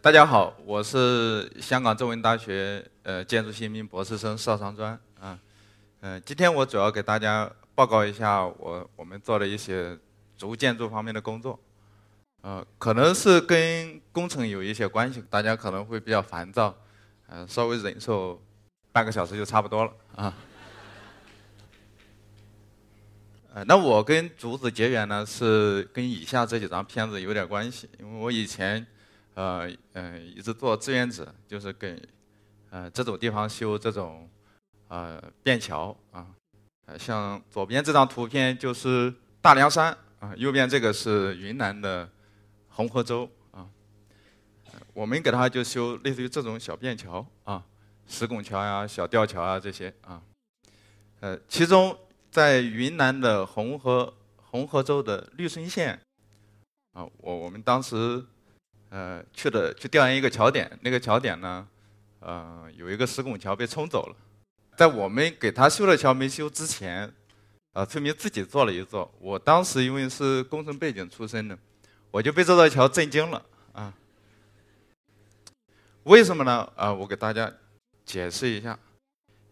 大家好，我是香港中文大学呃建筑系一名博士生邵长专啊，嗯，今天我主要给大家报告一下我我们做的一些竹建筑方面的工作，呃，可能是跟工程有一些关系，大家可能会比较烦躁，呃，稍微忍受半个小时就差不多了啊。呃，那我跟竹子结缘呢，是跟以下这几张片子有点关系，因为我以前，呃，嗯，一直做志愿者，就是给，呃，这种地方修这种，呃，便桥啊，像左边这张图片就是大凉山啊，右边这个是云南的红河州啊，我们给他就修类似于这种小便桥啊，石拱桥呀、小吊桥啊这些啊，呃，其中。在云南的红河红河州的绿森县，啊，我我们当时，呃，去的去调研一个桥点，那个桥点呢，呃，有一个石拱桥被冲走了，在我们给他修的桥没修之前，啊，村民自己做了一座。我当时因为是工程背景出身的，我就被这座桥震惊了啊。为什么呢？啊，我给大家解释一下，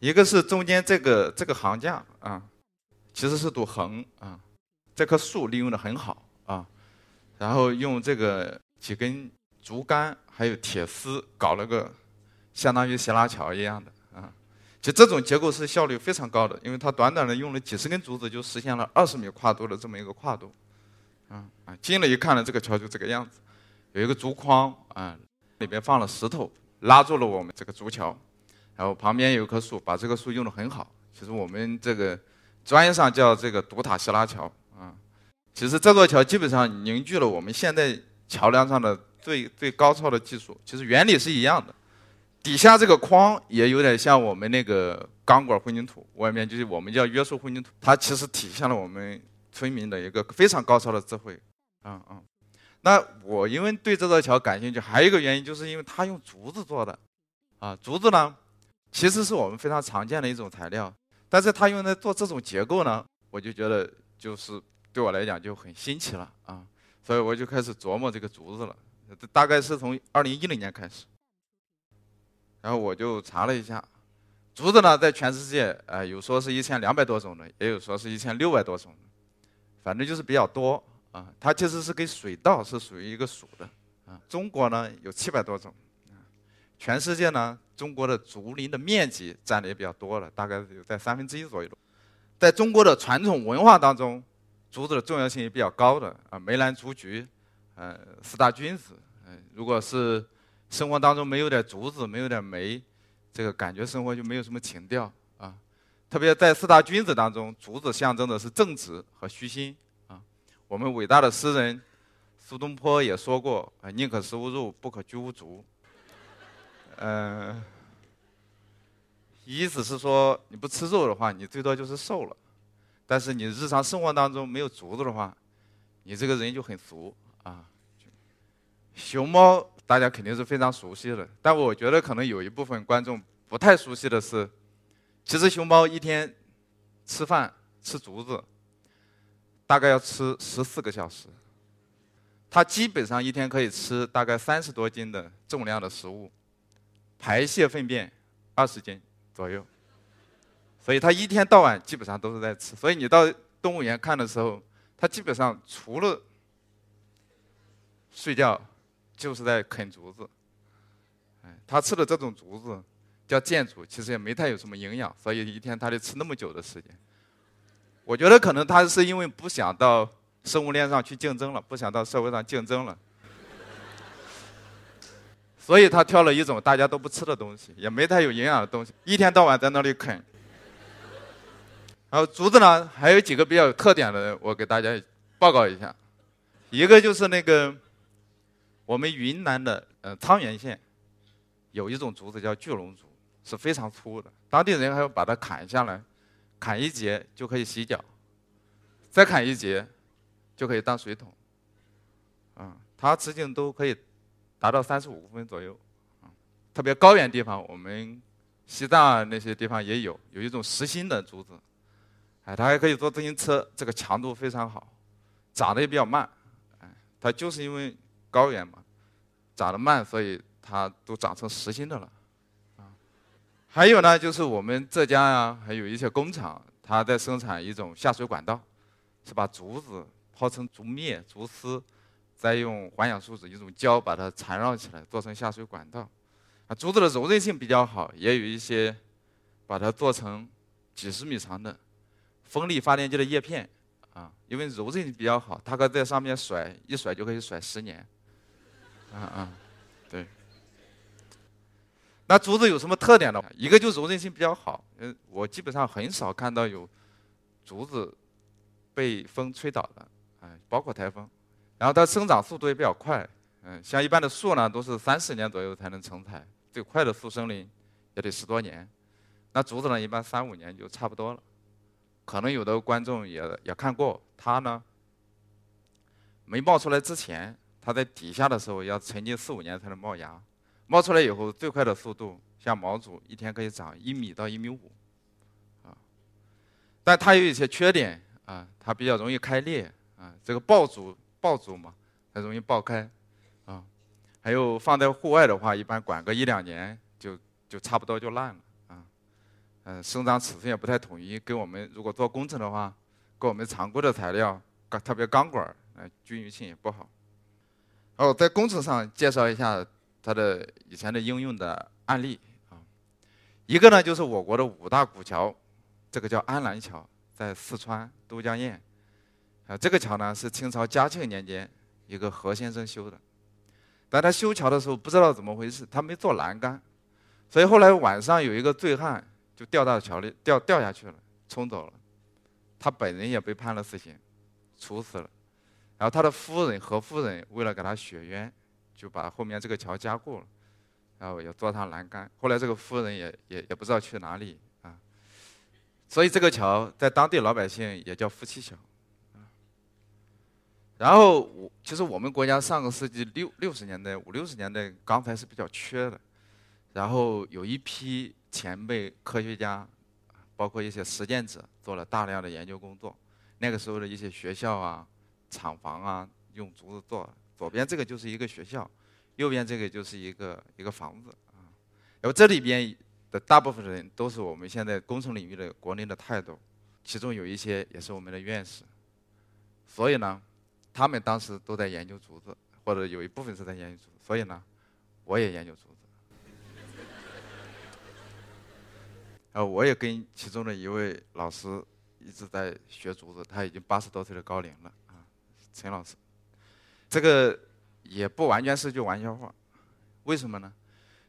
一个是中间这个这个行架啊。其实是堵横啊，这棵树利用的很好啊，然后用这个几根竹竿还有铁丝搞了个相当于斜拉桥一样的啊，就这种结构是效率非常高的，因为它短短的用了几十根竹子就实现了二十米跨度的这么一个跨度，啊啊，近了一看呢，这个桥就这个样子，有一个竹筐啊，里边放了石头拉住了我们这个竹桥，然后旁边有棵树，把这个树用的很好，其实我们这个。专业上叫这个独塔斜拉桥啊，其实这座桥基本上凝聚了我们现在桥梁上的最最高超的技术，其实原理是一样的。底下这个框也有点像我们那个钢管混凝土，外面就是我们叫约束混凝土，它其实体现了我们村民的一个非常高超的智慧。嗯嗯，那我因为对这座桥感兴趣，还有一个原因就是因为它用竹子做的，啊，竹子呢其实是我们非常常见的一种材料。但是它用来做这种结构呢，我就觉得就是对我来讲就很新奇了啊，所以我就开始琢磨这个竹子了。大概是从二零一零年开始，然后我就查了一下，竹子呢在全世界，呃，有说是一千两百多种的，也有说是一千六百多种的，反正就是比较多啊。它其实是跟水稻是属于一个属的啊。中国呢有七百多种。全世界呢，中国的竹林的面积占的也比较多了，大概有在三分之一左右。在中国的传统文化当中，竹子的重要性也比较高的啊，梅兰竹菊，呃，四大君子，嗯，如果是生活当中没有点竹子，没有点梅，这个感觉生活就没有什么情调啊。特别在四大君子当中，竹子象征的是正直和虚心啊。我们伟大的诗人苏东坡也说过啊，宁可食无肉，不可居无竹。嗯，意思是说你不吃肉的话，你最多就是瘦了；但是你日常生活当中没有竹子的话，你这个人就很俗啊。熊猫大家肯定是非常熟悉的，但我觉得可能有一部分观众不太熟悉的是，其实熊猫一天吃饭吃竹子，大概要吃十四个小时，它基本上一天可以吃大概三十多斤的重量的食物。排泄粪便二十斤左右，所以它一天到晚基本上都是在吃。所以你到动物园看的时候，它基本上除了睡觉，就是在啃竹子。哎，它吃的这种竹子叫箭竹，其实也没太有什么营养，所以一天它得吃那么久的时间。我觉得可能它是因为不想到生物链上去竞争了，不想到社会上竞争了。所以他挑了一种大家都不吃的东西，也没太有营养的东西，一天到晚在那里啃。然后竹子呢，还有几个比较有特点的，我给大家报告一下。一个就是那个我们云南的呃沧源县有一种竹子叫巨龙竹，是非常粗的，当地人还要把它砍下来，砍一节就可以洗脚，再砍一节就可以当水桶。啊，它直径都可以。达到三十五公分左右，特别高原地方，我们西藏那些地方也有，有一种实心的竹子，它还可以坐自行车，这个强度非常好，长得也比较慢，哎，它就是因为高原嘛，长得慢，所以它都长成实心的了。啊，还有呢，就是我们浙江啊，还有一些工厂，它在生产一种下水管道，是把竹子泡成竹篾、竹丝，再用环氧树脂一种胶把它缠绕起来，做成下水管道。啊，竹子的柔韧性比较好，也有一些把它做成几十米长的风力发电机的叶片。啊，因为柔韧性比较好，它可以在上面甩，一甩就可以甩十年。啊啊，对。那竹子有什么特点呢？一个就柔韧性比较好，嗯，我基本上很少看到有竹子被风吹倒的，哎，包括台风。然后它生长速度也比较快，嗯，像一般的树呢，都是三四年左右才能成材，最快的速生林也得十多年。那竹子呢，一般三五年就差不多了。可能有的观众也也看过，它呢没冒出来之前，它在底下的时候要沉浸四五年才能冒芽，冒出来以后最快的速度，像毛竹一天可以长一米到一米五，啊，但它有一些缺点啊，它比较容易开裂啊，这个爆竹爆竹嘛，它容易爆开啊，还有放在户外的话，一般管个一两年就就差不多就烂了。嗯，生长尺寸也不太统一，跟我们如果做工程的话，跟我们常规的材料，钢特别钢管，嗯，均匀性也不好。哦，在工程上介绍一下它的以前的应用的案例啊，一个呢就是我国的五大古桥，这个叫安澜桥，在四川都江堰，啊，这个桥呢是清朝嘉庆年间一个何先生修的，但他修桥的时候不知道怎么回事，他没做栏杆，所以后来晚上有一个醉汉。就掉到桥里，掉掉下去了，冲走了。他本人也被判了死刑，处死了。然后他的夫人何夫人为了给他雪冤，就把后面这个桥加固了，然后也做上栏杆。后来这个夫人也也也不知道去哪里啊。所以这个桥在当地老百姓也叫夫妻桥。然后我其实我们国家上个世纪六六十年代五六十年代钢材是比较缺的，然后有一批。前辈科学家，包括一些实践者，做了大量的研究工作。那个时候的一些学校啊、厂房啊，用竹子做。左边这个就是一个学校，右边这个就是一个一个房子啊。然后这里边的大部分人都是我们现在工程领域的国内的泰斗，其中有一些也是我们的院士。所以呢，他们当时都在研究竹子，或者有一部分是在研究竹子。所以呢，我也研究竹子。啊，我也跟其中的一位老师一直在学竹子，他已经八十多岁的高龄了啊，陈老师。这个也不完全是句玩笑话，为什么呢？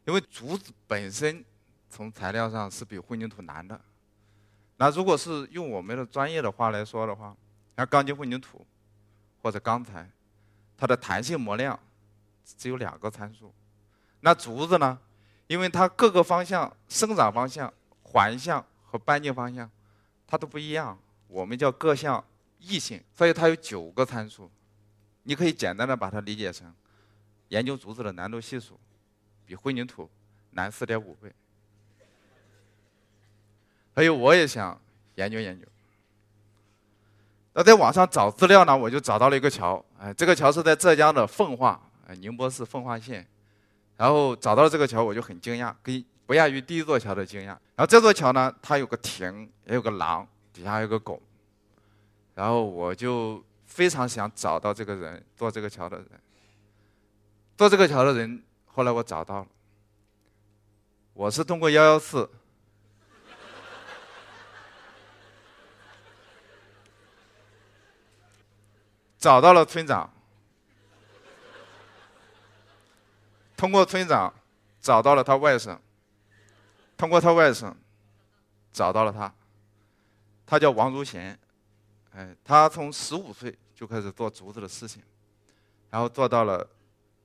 因为竹子本身从材料上是比混凝土难的。那如果是用我们的专业的话来说的话，像钢筋混凝土或者钢材，它的弹性模量只有两个参数。那竹子呢？因为它各个方向生长方向。环向和半径方向，它都不一样，我们叫各项异性，所以它有九个参数。你可以简单的把它理解成，研究竹子的难度系数，比混凝土难四点五倍。还有，我也想研究研究。那在网上找资料呢，我就找到了一个桥，哎，这个桥是在浙江的奉化，哎，宁波市奉化县。然后找到了这个桥，我就很惊讶，跟不亚于第一座桥的惊讶。然后这座桥呢，它有个亭，也有个廊，底下还有个拱。然后我就非常想找到这个人，做这个桥的人。做这个桥的人，后来我找到了。我是通过幺幺四找到了村长，通过村长找到了他外甥。通过他外甥找到了他，他叫王如贤，哎，他从十五岁就开始做竹子的事情，然后做到了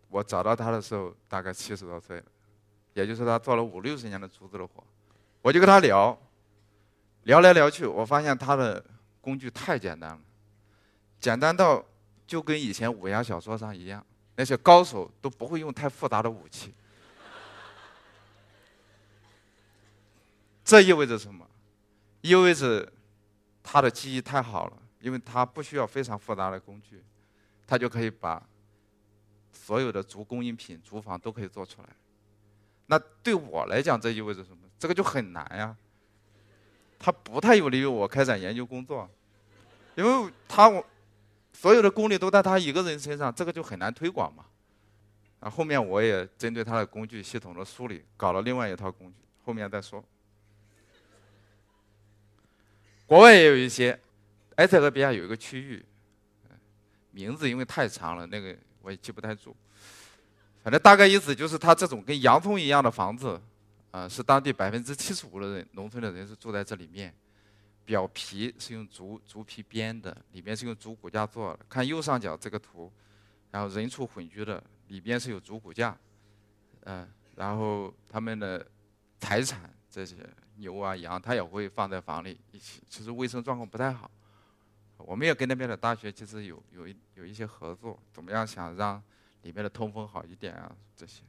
我找到他的时候大概七十多岁了，也就是他做了五六十年的竹子的活，我就跟他聊，聊来聊去，我发现他的工具太简单了，简单到就跟以前武侠小说上一样，那些高手都不会用太复杂的武器。这意味着什么？意味着他的技艺太好了，因为他不需要非常复杂的工具，他就可以把所有的竹工艺品、竹房都可以做出来。那对我来讲，这意味着什么？这个就很难呀。他不太有利于我开展研究工作，因为他我所有的功力都在他一个人身上，这个就很难推广嘛。啊，后面我也针对他的工具系统的梳理，搞了另外一套工具，后面再说。国外也有一些，埃塞俄比亚有一个区域，名字因为太长了，那个我也记不太住。反正大概意思就是，他这种跟洋葱一样的房子，啊，是当地百分之七十五的人，农村的人是住在这里面。表皮是用竹竹皮编的，里面是用竹骨架做的。看右上角这个图，然后人畜混居的，里边是有竹骨架，嗯，然后他们的财产这些牛啊羊，他也会放在房里一起。其实卫生状况不太好，我们也跟那边的大学其实有有一有一些合作，怎么样想让。里面的通风好一点啊，这些，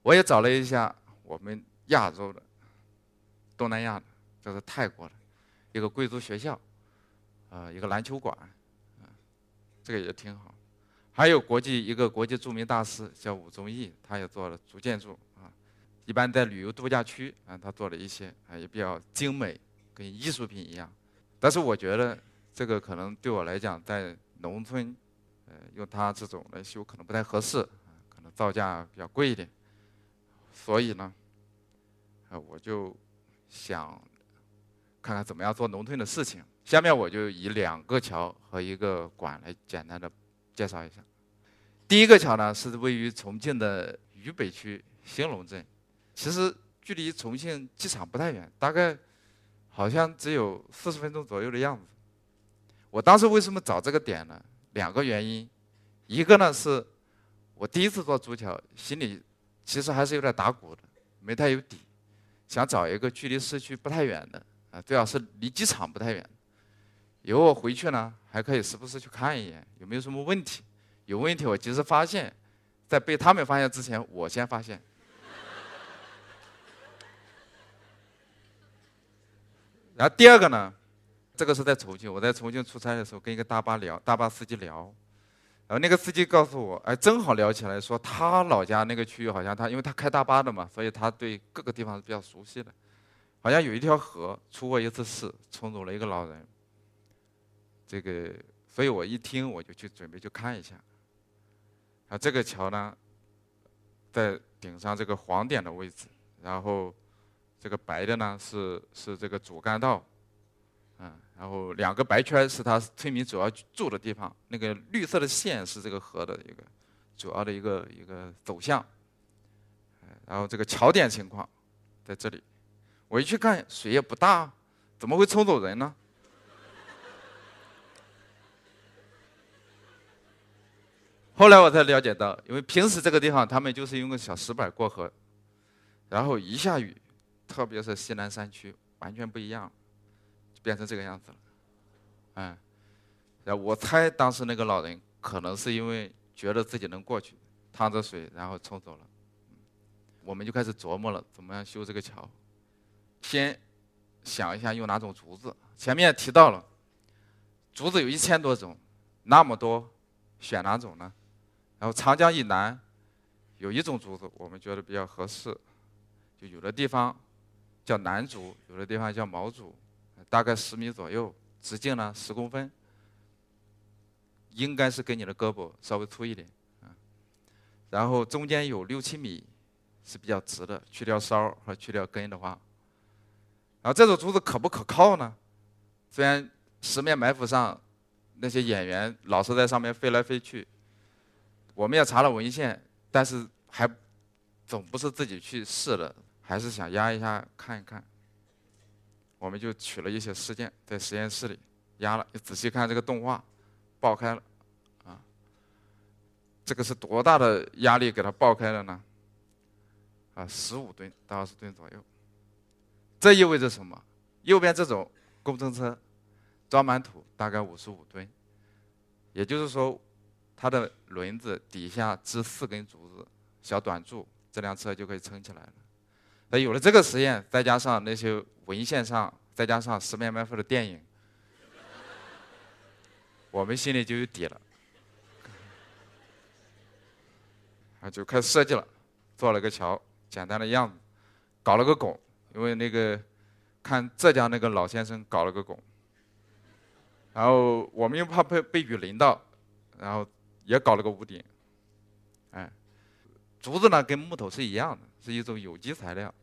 我也找了一下我们亚洲的、东南亚的，就是泰国的一个贵族学校，啊，一个篮球馆，啊，这个也挺好。还有国际一个国际著名大师叫武宗义，他也做了竹建筑，一般在旅游度假区啊，他做了一些啊，也比较精美，跟艺术品一样。但是我觉得这个可能对我来讲，在农村。呃用它这种来修可能不太合适，可能造价比较贵一点，所以呢，啊，我就想看看怎么样做农村的事情。下面我就以两个桥和一个馆来简单的介绍一下。第一个桥呢是位于重庆的渝北区兴隆镇，其实距离重庆机场不太远，大概好像只有四十分钟左右的样子。我当时为什么找这个点呢？两个原因。一个呢是，我第一次做竹桥，心里其实还是有点打鼓的，没太有底，想找一个距离市区不太远的，啊，最好是离机场不太远，以后我回去呢还可以时不时去看一眼，有没有什么问题，有问题我及时发现，在被他们发现之前我先发现。然后第二个呢，这个是在重庆，我在重庆出差的时候跟一个大巴聊，大巴司机聊。然后那个司机告诉我，哎，正好聊起来，说他老家那个区域好像他，因为他开大巴的嘛，所以他对各个地方是比较熟悉的。好像有一条河出过一次事，冲走了一个老人。这个，所以我一听我就去准备去看一下。啊，这个桥呢，在顶上这个黄点的位置，然后这个白的呢是是这个主干道。嗯，然后两个白圈是它村民主要住的地方，那个绿色的线是这个河的一个主要的一个一个走向。然后这个桥点情况在这里，我一去看水也不大，怎么会冲走人呢？后来我才了解到，因为平时这个地方他们就是用个小石板过河，然后一下雨，特别是西南山区，完全不一样。变成这个样子了，嗯，然后我猜当时那个老人可能是因为觉得自己能过去，趟着水然后冲走了。我们就开始琢磨了，怎么样修这个桥。先想一下用哪种竹子。前面提到了，竹子有一千多种，那么多，选哪种呢？然后长江以南有一种竹子，我们觉得比较合适，就有的地方叫南竹，有的地方叫毛竹。大概十米左右，直径呢十公分，应该是跟你的胳膊稍微粗一点，啊，然后中间有六七米是比较直的，去掉梢和去掉根的话，然后这种竹子可不可靠呢？虽然十面埋伏上那些演员老是在上面飞来飞去，我们也查了文献，但是还总不是自己去试的，还是想压一下看一看。我们就取了一些事件，在实验室里压了。你仔细看这个动画，爆开了，啊，这个是多大的压力给它爆开了呢？啊，十五吨到二十吨左右。这意味着什么？右边这种工程车装满土大概五十五吨，也就是说，它的轮子底下支四根竹子，小短柱，这辆车就可以撑起来了。有了这个实验，再加上那些。文献上再加上十面埋伏的电影，我们心里就有底了。啊，就开始设计了，做了个桥，简单的样子，搞了个拱，因为那个看浙江那个老先生搞了个拱，然后我们又怕被被雨淋到，然后也搞了个屋顶，哎，竹子呢跟木头是一样的，是一种有机材料，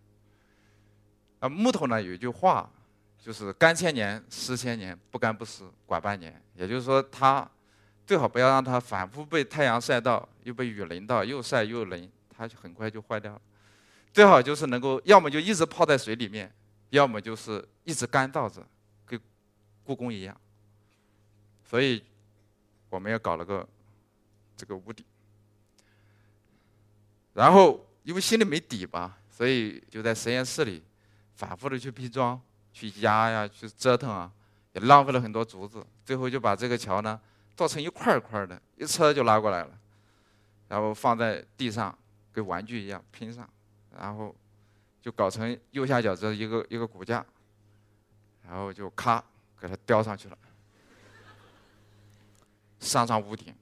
啊，木头呢有一句话，就是干千年，湿千年，不干不湿，管半年，也就是说它。最好不要让它反复被太阳晒到，又被雨淋到，又晒又淋，它就很快就坏掉了。最好就是能够，要么就一直泡在水里面，要么就是一直干燥着，跟故宫一样。所以，我们也搞了个这个屋顶。然后，因为心里没底吧，所以就在实验室里反复的去拼装、去压呀、去折腾啊，也浪费了很多竹子。最后就把这个桥呢。做成一块一块的，一车就拉过来了，然后放在地上，跟玩具一样拼上，然后就搞成右下角这一个一个骨架，然后就咔给它吊上去了，上上屋顶，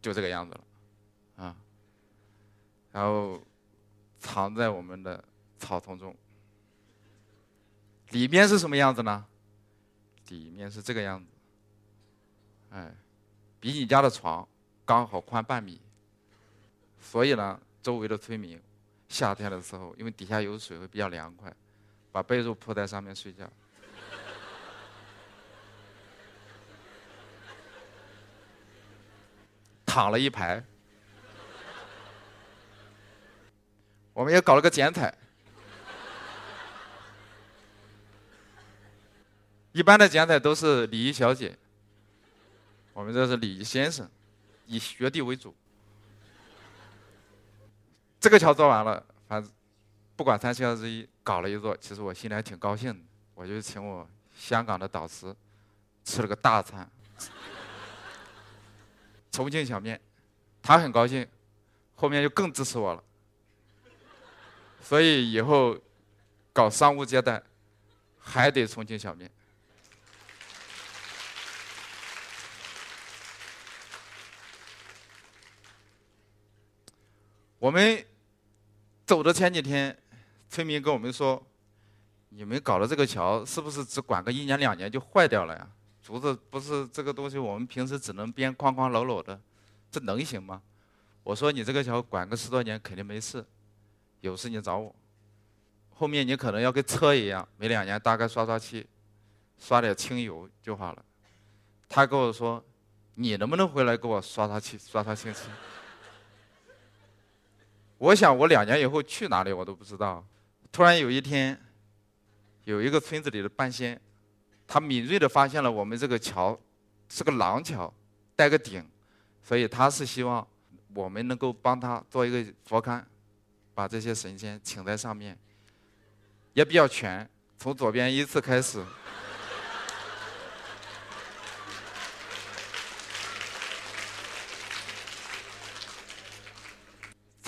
就这个样子了，啊，然后藏在我们的草丛中，里面是什么样子呢？里面是这个样子，哎。比你家的床刚好宽半米，所以呢，周围的村民夏天的时候，因为底下有水会比较凉快，把被褥铺在上面睡觉，躺了一排。我们也搞了个剪彩，一般的剪彩都是礼仪小姐。我们这是礼仪先生，以学弟为主。这个桥做完了，反正不管三七二十一，搞了一座，其实我心里还挺高兴的。我就请我香港的导师吃了个大餐，重庆小面，他很高兴，后面就更支持我了。所以以后搞商务接待，还得重庆小面。我们走的前几天，村民跟我们说：“你们搞的这个桥是不是只管个一年两年就坏掉了呀？竹子不是这个东西，我们平时只能编框框搂搂的，这能行吗？”我说：“你这个桥管个十多年肯定没事，有事你找我。后面你可能要跟车一样，每两年大概刷刷漆，刷点清油就好了。”他跟我说：“你能不能回来给我刷刷漆、刷刷清漆？”我想，我两年以后去哪里我都不知道。突然有一天，有一个村子里的半仙，他敏锐的发现了我们这个桥是个廊桥，带个顶，所以他是希望我们能够帮他做一个佛龛，把这些神仙请在上面，也比较全。从左边依次开始，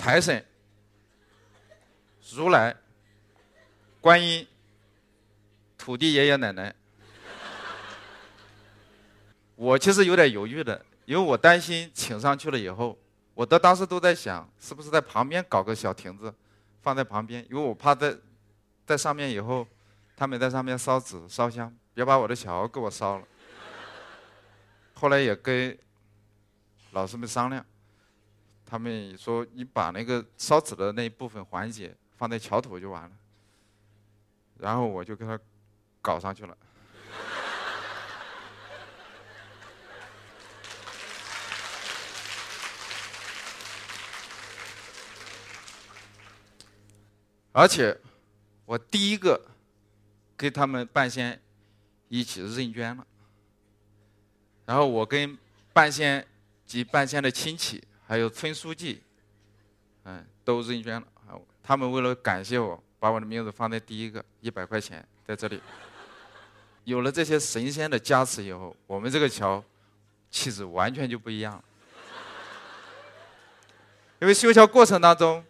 财神。如来、观音、土地爷爷奶奶，我其实有点犹豫的，因为我担心请上去了以后，我的当时都在想，是不是在旁边搞个小亭子，放在旁边，因为我怕在在上面以后，他们在上面烧纸烧香，别把我的桥给我烧了。后来也跟老师们商量，他们说你把那个烧纸的那一部分环节。放在桥头就完了，然后我就给他搞上去了。而且，我第一个给他们半仙一起认捐了。然后我跟半仙及半仙的亲戚，还有村书记，嗯，都认捐了。他们为了感谢我，把我的名字放在第一个，一百块钱在这里。有了这些神仙的加持以后，我们这个桥气质完全就不一样了。因为修桥过程当中，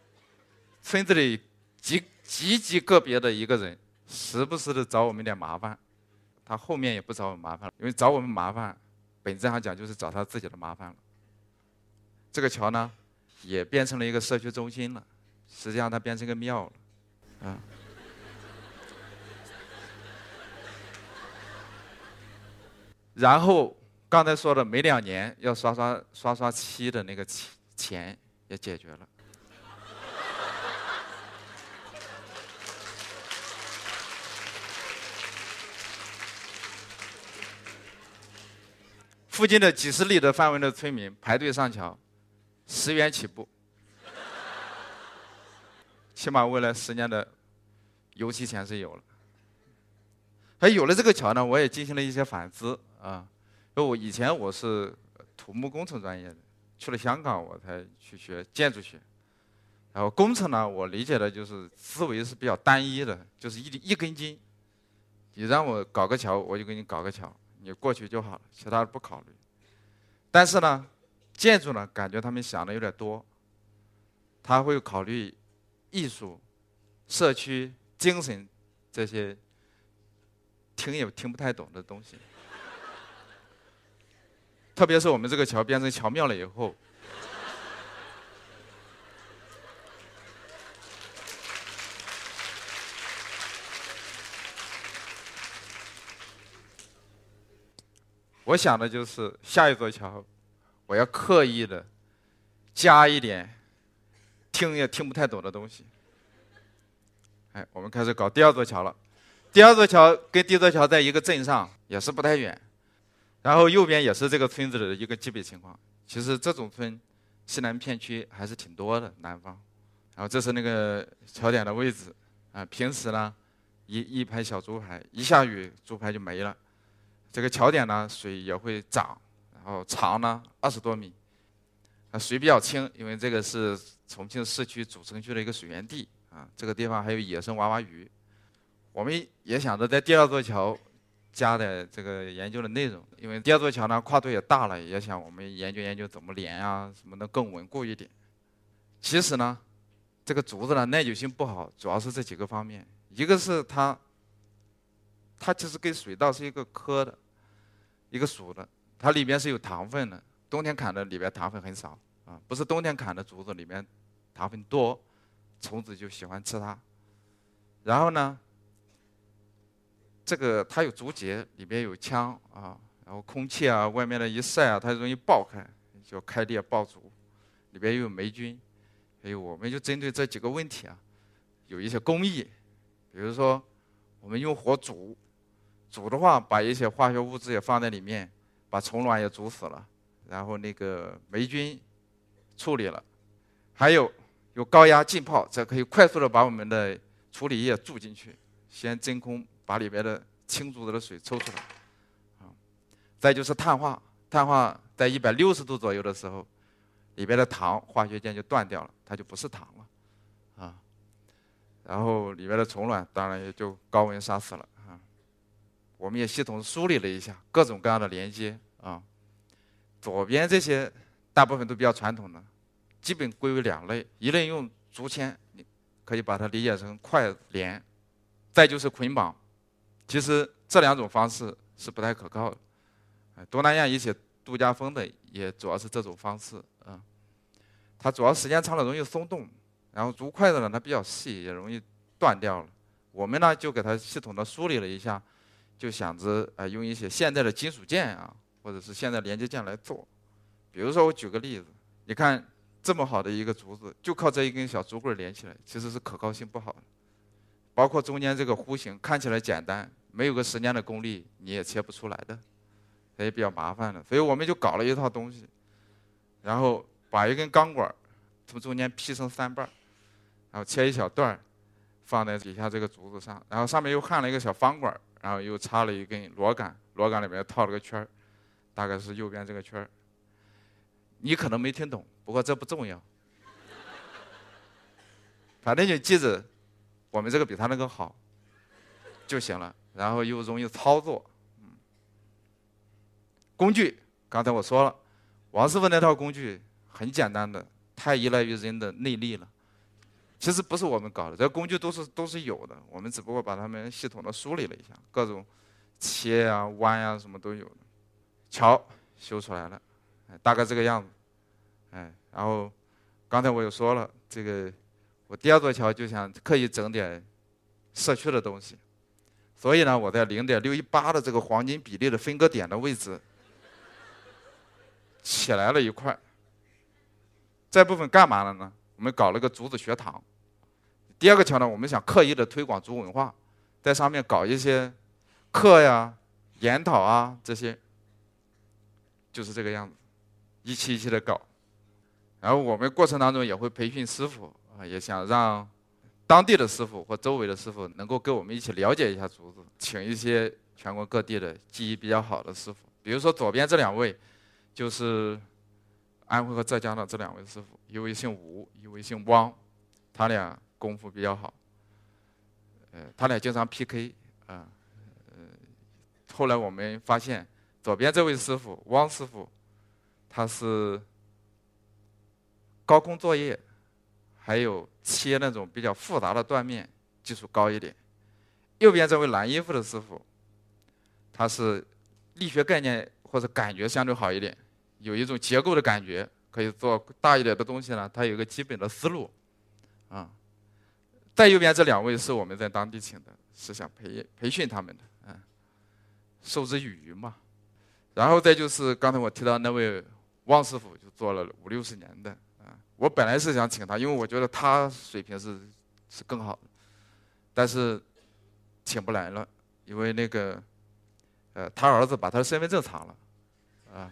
村子里极极极个别的一个人，时不时的找我们点麻烦，他后面也不找我们麻烦了，因为找我们麻烦，本质上讲就是找他自己的麻烦了。这个桥呢，也变成了一个社区中心了，实际上它变成个庙了，啊。然后刚才说的每两年要刷刷刷刷漆的那个钱钱也解决了。附近的几十里的范围的村民排队上桥，十元起步，起码未来十年的油漆钱是有了。还有了这个桥呢，我也进行了一些反思啊。因为我以前我是土木工程专业的，去了香港我才去学建筑学。然后工程呢，我理解的就是思维是比较单一的，就是一一根筋。你让我搞个桥，我就给你搞个桥。你过去就好了，其他的不考虑。但是呢，建筑呢，感觉他们想的有点多。他会考虑艺术、社区、精神这些听也听不太懂的东西。特别是我们这个桥变成桥庙了以后，我想的就是下一座桥，我要刻意的加一点听也听不太懂的东西。哎，我们开始搞第二座桥了。第二座桥跟第一座桥在一个镇上，也是不太远。然后右边也是这个村子的一个基本情况。其实这种村西南片区还是挺多的，南方。然后这是那个桥点的位置啊。平时呢，一一排小竹排，一下雨竹排就没了。这个桥点呢，水也会涨，哦长呢二十多米，啊，水比较清，因为这个是重庆市区主城区的一个水源地啊。这个地方还有野生娃娃鱼，我们也想着在第二座桥加的这个研究的内容，因为第二座桥呢跨度也大了，也想我们研究研究怎么连啊，什么能更稳固一点。其实呢，这个竹子呢耐久性不好，主要是这几个方面，一个是它，它其实跟水稻是一个科的。一个属的，它里面是有糖分的。冬天砍的里边糖分很少啊，不是冬天砍的竹子里面糖分多，虫子就喜欢吃它。然后呢，这个它有竹节，里面有枪啊，然后空气啊，外面的一晒啊，它容易爆开，叫开裂爆竹。里边又有霉菌，所以我们就针对这几个问题啊，有一些工艺，比如说我们用火煮。煮的话，把一些化学物质也放在里面，把虫卵也煮死了，然后那个霉菌处理了，还有有高压浸泡，这可以快速的把我们的处理液注进去，先真空把里边的青竹子的水抽出来，啊，再就是碳化，碳化在一百六十度左右的时候，里边的糖化学键就断掉了，它就不是糖了，啊，然后里边的虫卵当然也就高温杀死了。我们也系统梳理了一下各种各样的连接啊，左边这些大部分都比较传统的，基本归为两类，一类用竹签，可以把它理解成快连，再就是捆绑，其实这两种方式是不太可靠的。东南亚一些度假风的也主要是这种方式啊，它主要时间长了容易松动，然后竹筷子呢它比较细也容易断掉了。我们呢就给它系统的梳理了一下。就想着啊，用一些现代的金属件啊，或者是现在连接件来做。比如说，我举个例子，你看这么好的一个竹子，就靠这一根小竹棍连起来，其实是可靠性不好的。包括中间这个弧形，看起来简单，没有个十年的功力，你也切不出来的，也比较麻烦的。所以我们就搞了一套东西，然后把一根钢管从中间劈成三半然后切一小段放在底下这个竹子上，然后上面又焊了一个小方管然后又插了一根螺杆，螺杆里面套了个圈，大概是右边这个圈。你可能没听懂，不过这不重要，反正就记着我们这个比他那个好就行了。然后又容易操作，工具刚才我说了，王师傅那套工具很简单的，太依赖于人的内力了。其实不是我们搞的，这工具都是都是有的，我们只不过把它们系统的梳理了一下，各种切啊、弯啊什么都有的。桥修出来了，大概这个样子，哎，然后刚才我又说了，这个我第二座桥就想刻意整点社区的东西，所以呢，我在零点六一八的这个黄金比例的分割点的位置起来了一块。这部分干嘛了呢？我们搞了个竹子学堂。第二个桥呢，我们想刻意的推广竹文化，在上面搞一些课呀、研讨啊这些，就是这个样子，一期一期的搞。然后我们过程当中也会培训师傅啊，也想让当地的师傅或周围的师傅能够跟我们一起了解一下竹子，请一些全国各地的技艺比较好的师傅，比如说左边这两位，就是。安徽和浙江的这两位师傅，一位姓吴，一位姓汪，他俩功夫比较好。呃，他俩经常 PK 啊。呃，后来我们发现，左边这位师傅汪师傅，他是高空作业，还有切那种比较复杂的断面技术高一点。右边这位蓝衣服的师傅，他是力学概念或者感觉相对好一点。有一种结构的感觉，可以做大一点的东西呢。它有一个基本的思路，啊。在右边这两位是我们在当地请的，是想培培训他们的，嗯，授之以渔嘛。然后再就是刚才我提到那位汪师傅，就做了五六十年的，啊。我本来是想请他，因为我觉得他水平是是更好的，但是请不来了，因为那个，呃，他儿子把他的身份证藏了，啊。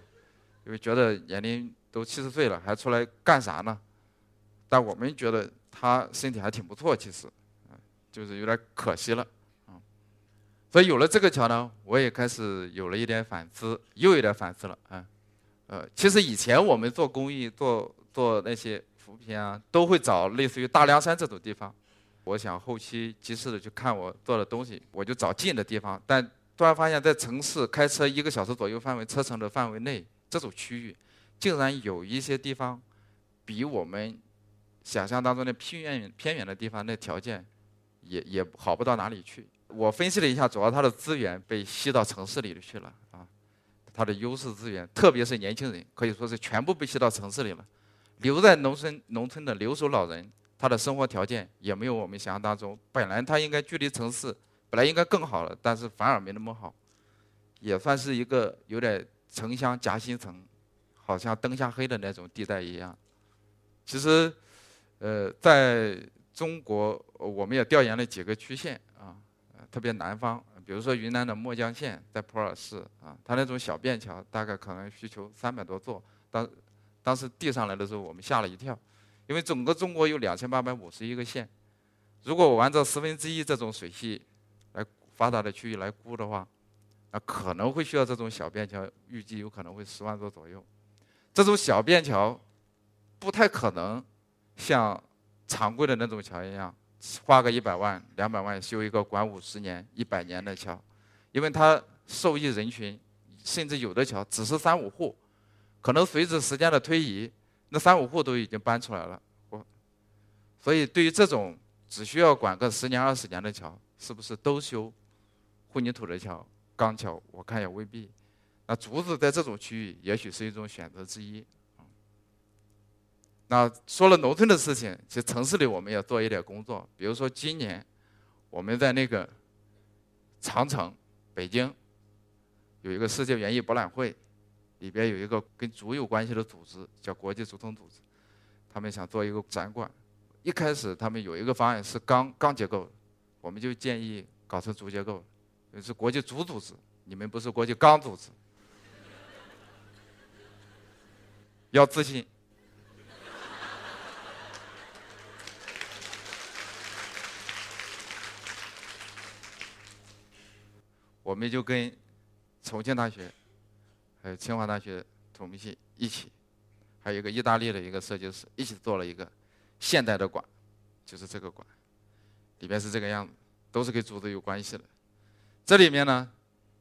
因为觉得年龄都七十岁了，还出来干啥呢？但我们觉得他身体还挺不错，其实，就是有点可惜了，啊。所以有了这个桥呢，我也开始有了一点反思，又有点反思了，啊，呃，其实以前我们做公益、做做那些扶贫啊，都会找类似于大凉山这种地方。我想后期及时的去看我做的东西，我就找近的地方。但突然发现，在城市开车一个小时左右范围车程的范围内。这种区域，竟然有一些地方，比我们想象当中的偏远偏远的地方那条件，也也好不到哪里去。我分析了一下，主要它的资源被吸到城市里去了啊，它的优势资源，特别是年轻人，可以说是全部被吸到城市里了。留在农村农村的留守老人，他的生活条件也没有我们想象当中，本来他应该距离城市本来应该更好了，但是反而没那么好，也算是一个有点。城乡夹心层，好像灯下黑的那种地带一样。其实，呃，在中国，我们也调研了几个区县啊，特别南方，比如说云南的墨江县，在普洱市啊，它那种小便桥大概可能需求三百多座。当当时递上来的时候，我们吓了一跳，因为整个中国有两千八百五十一个县，如果我按照十分之一这种水系来发达的区域来估的话。那可能会需要这种小便桥，预计有可能会十万座左右。这种小便桥不太可能像常规的那种桥一样，花个一百万、两百万修一个管五十年、一百年的桥，因为它受益人群，甚至有的桥只是三五户，可能随着时间的推移，那三五户都已经搬出来了。我，所以对于这种只需要管个十年、二十年的桥，是不是都修混凝土的桥？钢桥我看也未必，那竹子在这种区域也许是一种选择之一。那说了农村的事情，其实城市里我们也做一点工作，比如说今年我们在那个长城，北京有一个世界园艺博览会，里边有一个跟竹有关系的组织，叫国际竹通组织，他们想做一个展馆。一开始他们有一个方案是钢钢结构，我们就建议搞成竹结构。是国际竹组织，你们不是国际钢组织，要自信。我们就跟重庆大学、还有清华大学土木系一起，还有一个意大利的一个设计师一起做了一个现代的馆，就是这个馆，里面是这个样子，都是跟竹子有关系的。这里面呢，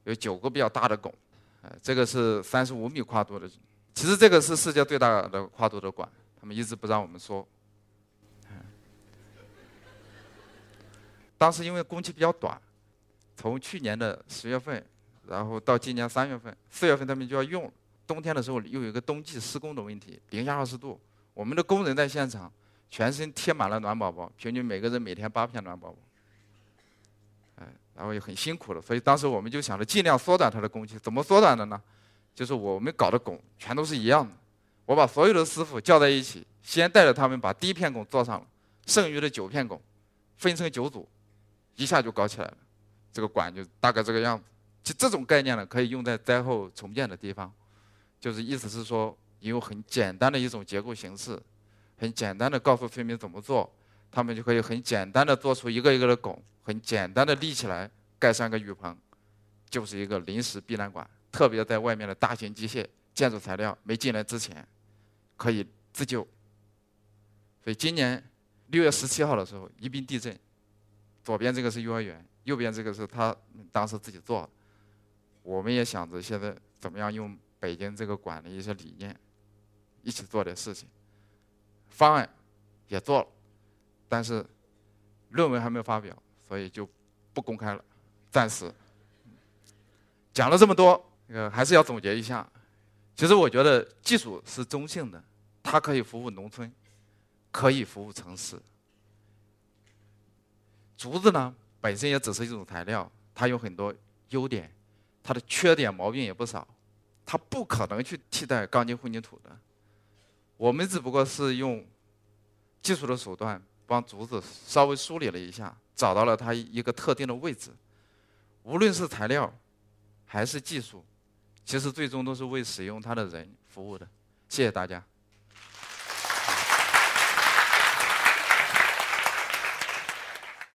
有九个比较大的拱，呃，这个是三十五米跨度的，其实这个是世界最大的跨度的馆，他们一直不让我们说。当时因为工期比较短，从去年的十月份，然后到今年三月份、四月份他们就要用，冬天的时候又有一个冬季施工的问题，零下二十度，我们的工人在现场，全身贴满了暖宝宝，平均每个人每天八片暖宝宝，然后也很辛苦了。所以当时我们就想着尽量缩短他的工期，怎么缩短的呢？就是我们搞的拱全都是一样的，我把所有的师傅叫在一起，先带着他们把第一片拱做上了，剩余的九片拱分成九组，一下就搞起来了。这个管就大概这个样子。就这种概念呢，可以用在灾后重建的地方，就是意思是说，你用很简单的一种结构形式，很简单的告诉村民怎么做，他们就可以很简单的做出一个一个的拱，很简单的立起来，盖上个雨棚，就是一个临时避难馆。特别在外面的大型机械、建筑材料没进来之前，可以自救。所以今年六月十七号的时候，宜宾地震，左边这个是幼儿园，右边这个是他当时自己做的。我们也想着现在怎么样用北京这个馆的一些理念，一起做点事情。方案也做了，但是论文还没有发表，所以就不公开了，暂时。讲了这么多，呃，还是要总结一下。其实我觉得技术是中性的，它可以服务农村，可以服务城市。竹子呢，本身也只是一种材料，它有很多优点。它的缺点毛病也不少，它不可能去替代钢筋混凝土的。我们只不过是用技术的手段帮竹子稍微梳理了一下，找到了它一个特定的位置。无论是材料还是技术，其实最终都是为使用它的人服务的。谢谢大家。